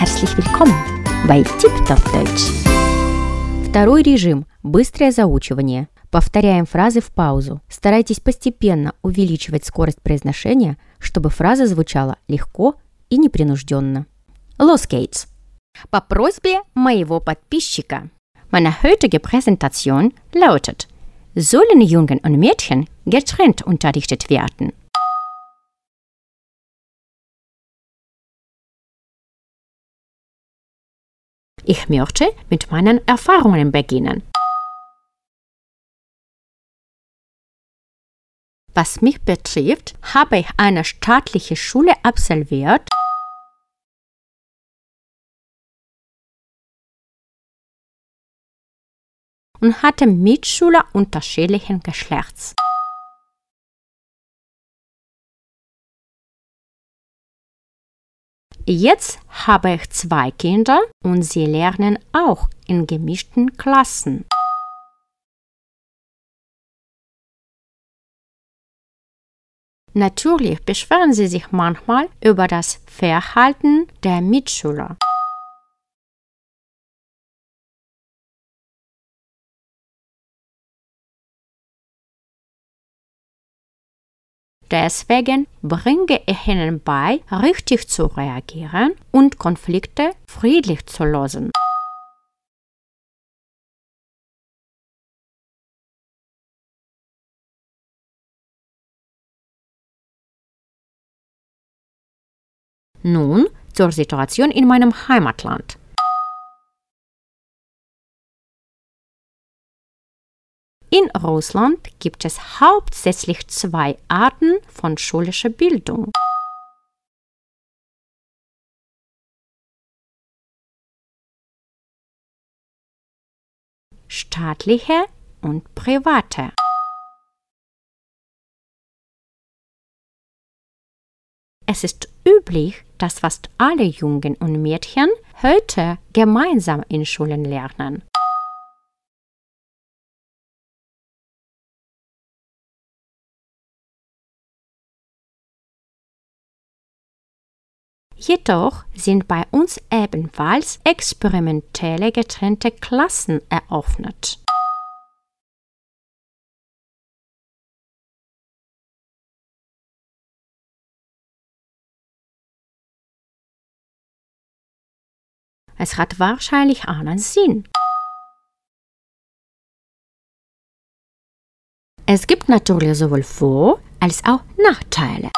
Herzlich willkommen bei TipTop Deutsch. Второй режим – быстрое заучивание. Повторяем фразы в паузу. Старайтесь постепенно увеличивать скорость произношения, чтобы фраза звучала легко и непринужденно. Los geht's! По просьбе моего подписчика. Meine heutige Präsentation lautet Sollen Jungen und Mädchen getrennt unterrichtet werden? Ich möchte mit meinen Erfahrungen beginnen. Was mich betrifft, habe ich eine staatliche Schule absolviert und hatte Mitschüler unterschiedlichen Geschlechts. Jetzt habe ich zwei Kinder und sie lernen auch in gemischten Klassen. Natürlich beschweren sie sich manchmal über das Verhalten der Mitschüler. Deswegen bringe ich ihnen bei, richtig zu reagieren und Konflikte friedlich zu lösen. Nun zur Situation in meinem Heimatland. In Russland gibt es hauptsächlich zwei Arten von schulischer Bildung. Staatliche und private. Es ist üblich, dass fast alle Jungen und Mädchen heute gemeinsam in Schulen lernen. Jedoch sind bei uns ebenfalls experimentelle getrennte Klassen eröffnet. Es hat wahrscheinlich einen Sinn. Es gibt natürlich sowohl Vor- als auch Nachteile.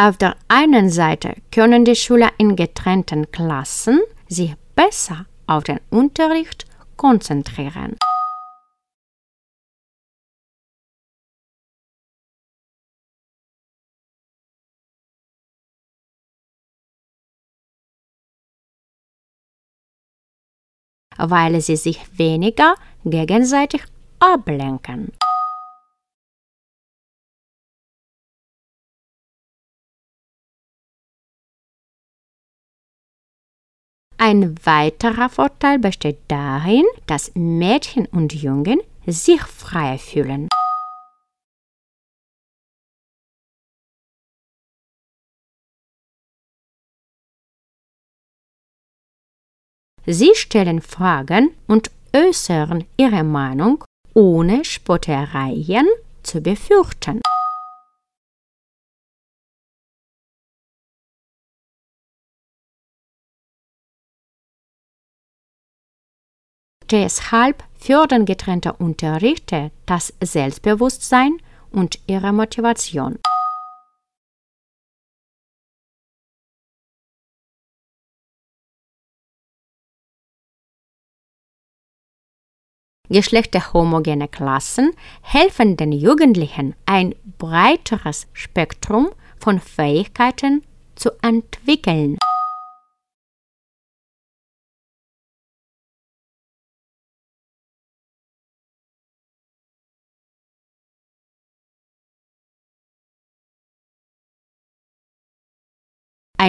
Auf der einen Seite können die Schüler in getrennten Klassen sich besser auf den Unterricht konzentrieren. weil sie sich weniger gegenseitig ablenken. Ein weiterer Vorteil besteht darin, dass Mädchen und Jungen sich frei fühlen. Sie stellen Fragen und äußern ihre Meinung, ohne Spottereien zu befürchten. Deshalb fördern getrennte Unterrichte das Selbstbewusstsein und ihre Motivation. Geschlechterhomogene Klassen helfen den Jugendlichen, ein breiteres Spektrum von Fähigkeiten zu entwickeln.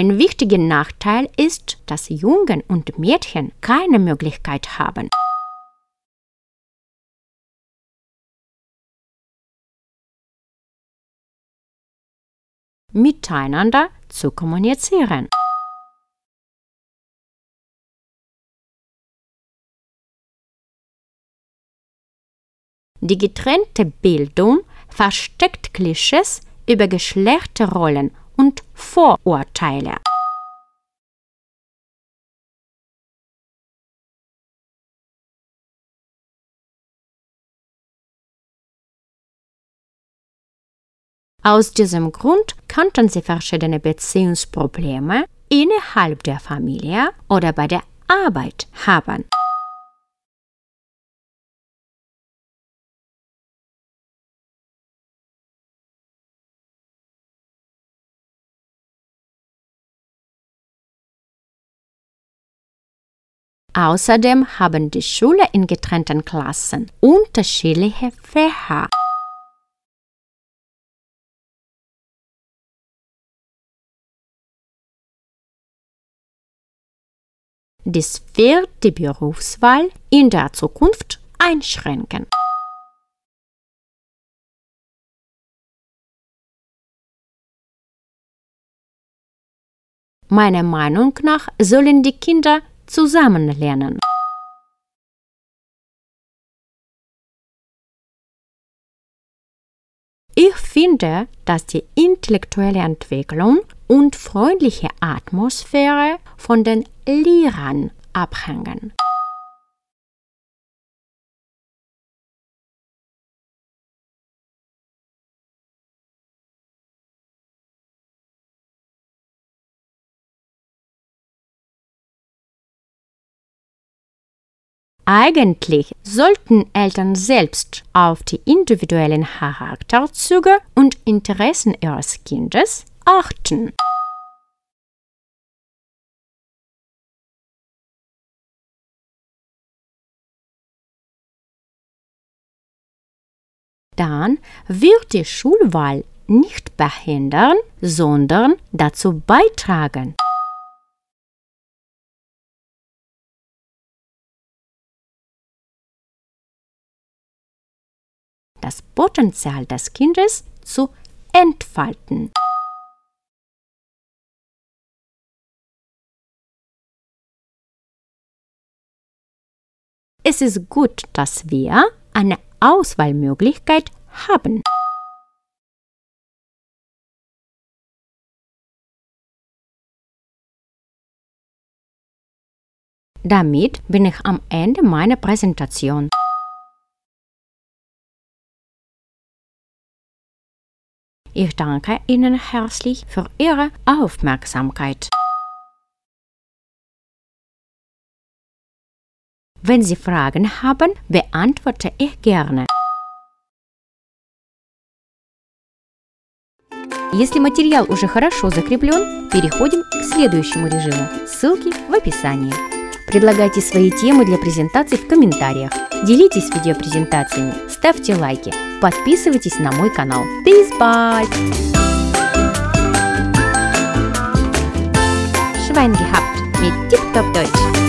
Ein wichtiger Nachteil ist, dass Jungen und Mädchen keine Möglichkeit haben, miteinander zu kommunizieren. Die getrennte Bildung versteckt Klischees über Geschlechterrollen Vorurteile. Aus diesem Grund könnten sie verschiedene Beziehungsprobleme innerhalb der Familie oder bei der Arbeit haben. Außerdem haben die Schüler in getrennten Klassen unterschiedliche Fächer. Dies wird die Berufswahl in der Zukunft einschränken. Meiner Meinung nach sollen die Kinder zusammen lernen. Ich finde, dass die intellektuelle Entwicklung und freundliche Atmosphäre von den Lehrern abhängen. Eigentlich sollten Eltern selbst auf die individuellen Charakterzüge und Interessen ihres Kindes achten. Dann wird die Schulwahl nicht behindern, sondern dazu beitragen. Das Potenzial des Kindes zu entfalten. Es ist gut, dass wir eine Auswahlmöglichkeit haben. Damit bin ich am Ende meiner Präsentation. Ich danke Ihnen herzlich für Ihre Aufmerksamkeit. Wenn Sie Fragen haben, beantworte ich gerne. Если материал уже хорошо закреплен, переходим к следующему режиму. Ссылки в описании. Предлагайте свои темы для презентаций в комментариях. Делитесь видеопрезентациями, ставьте лайки, подписывайтесь на мой канал. Bis bald! Schwein gehabt mit Tip Top Deutsch.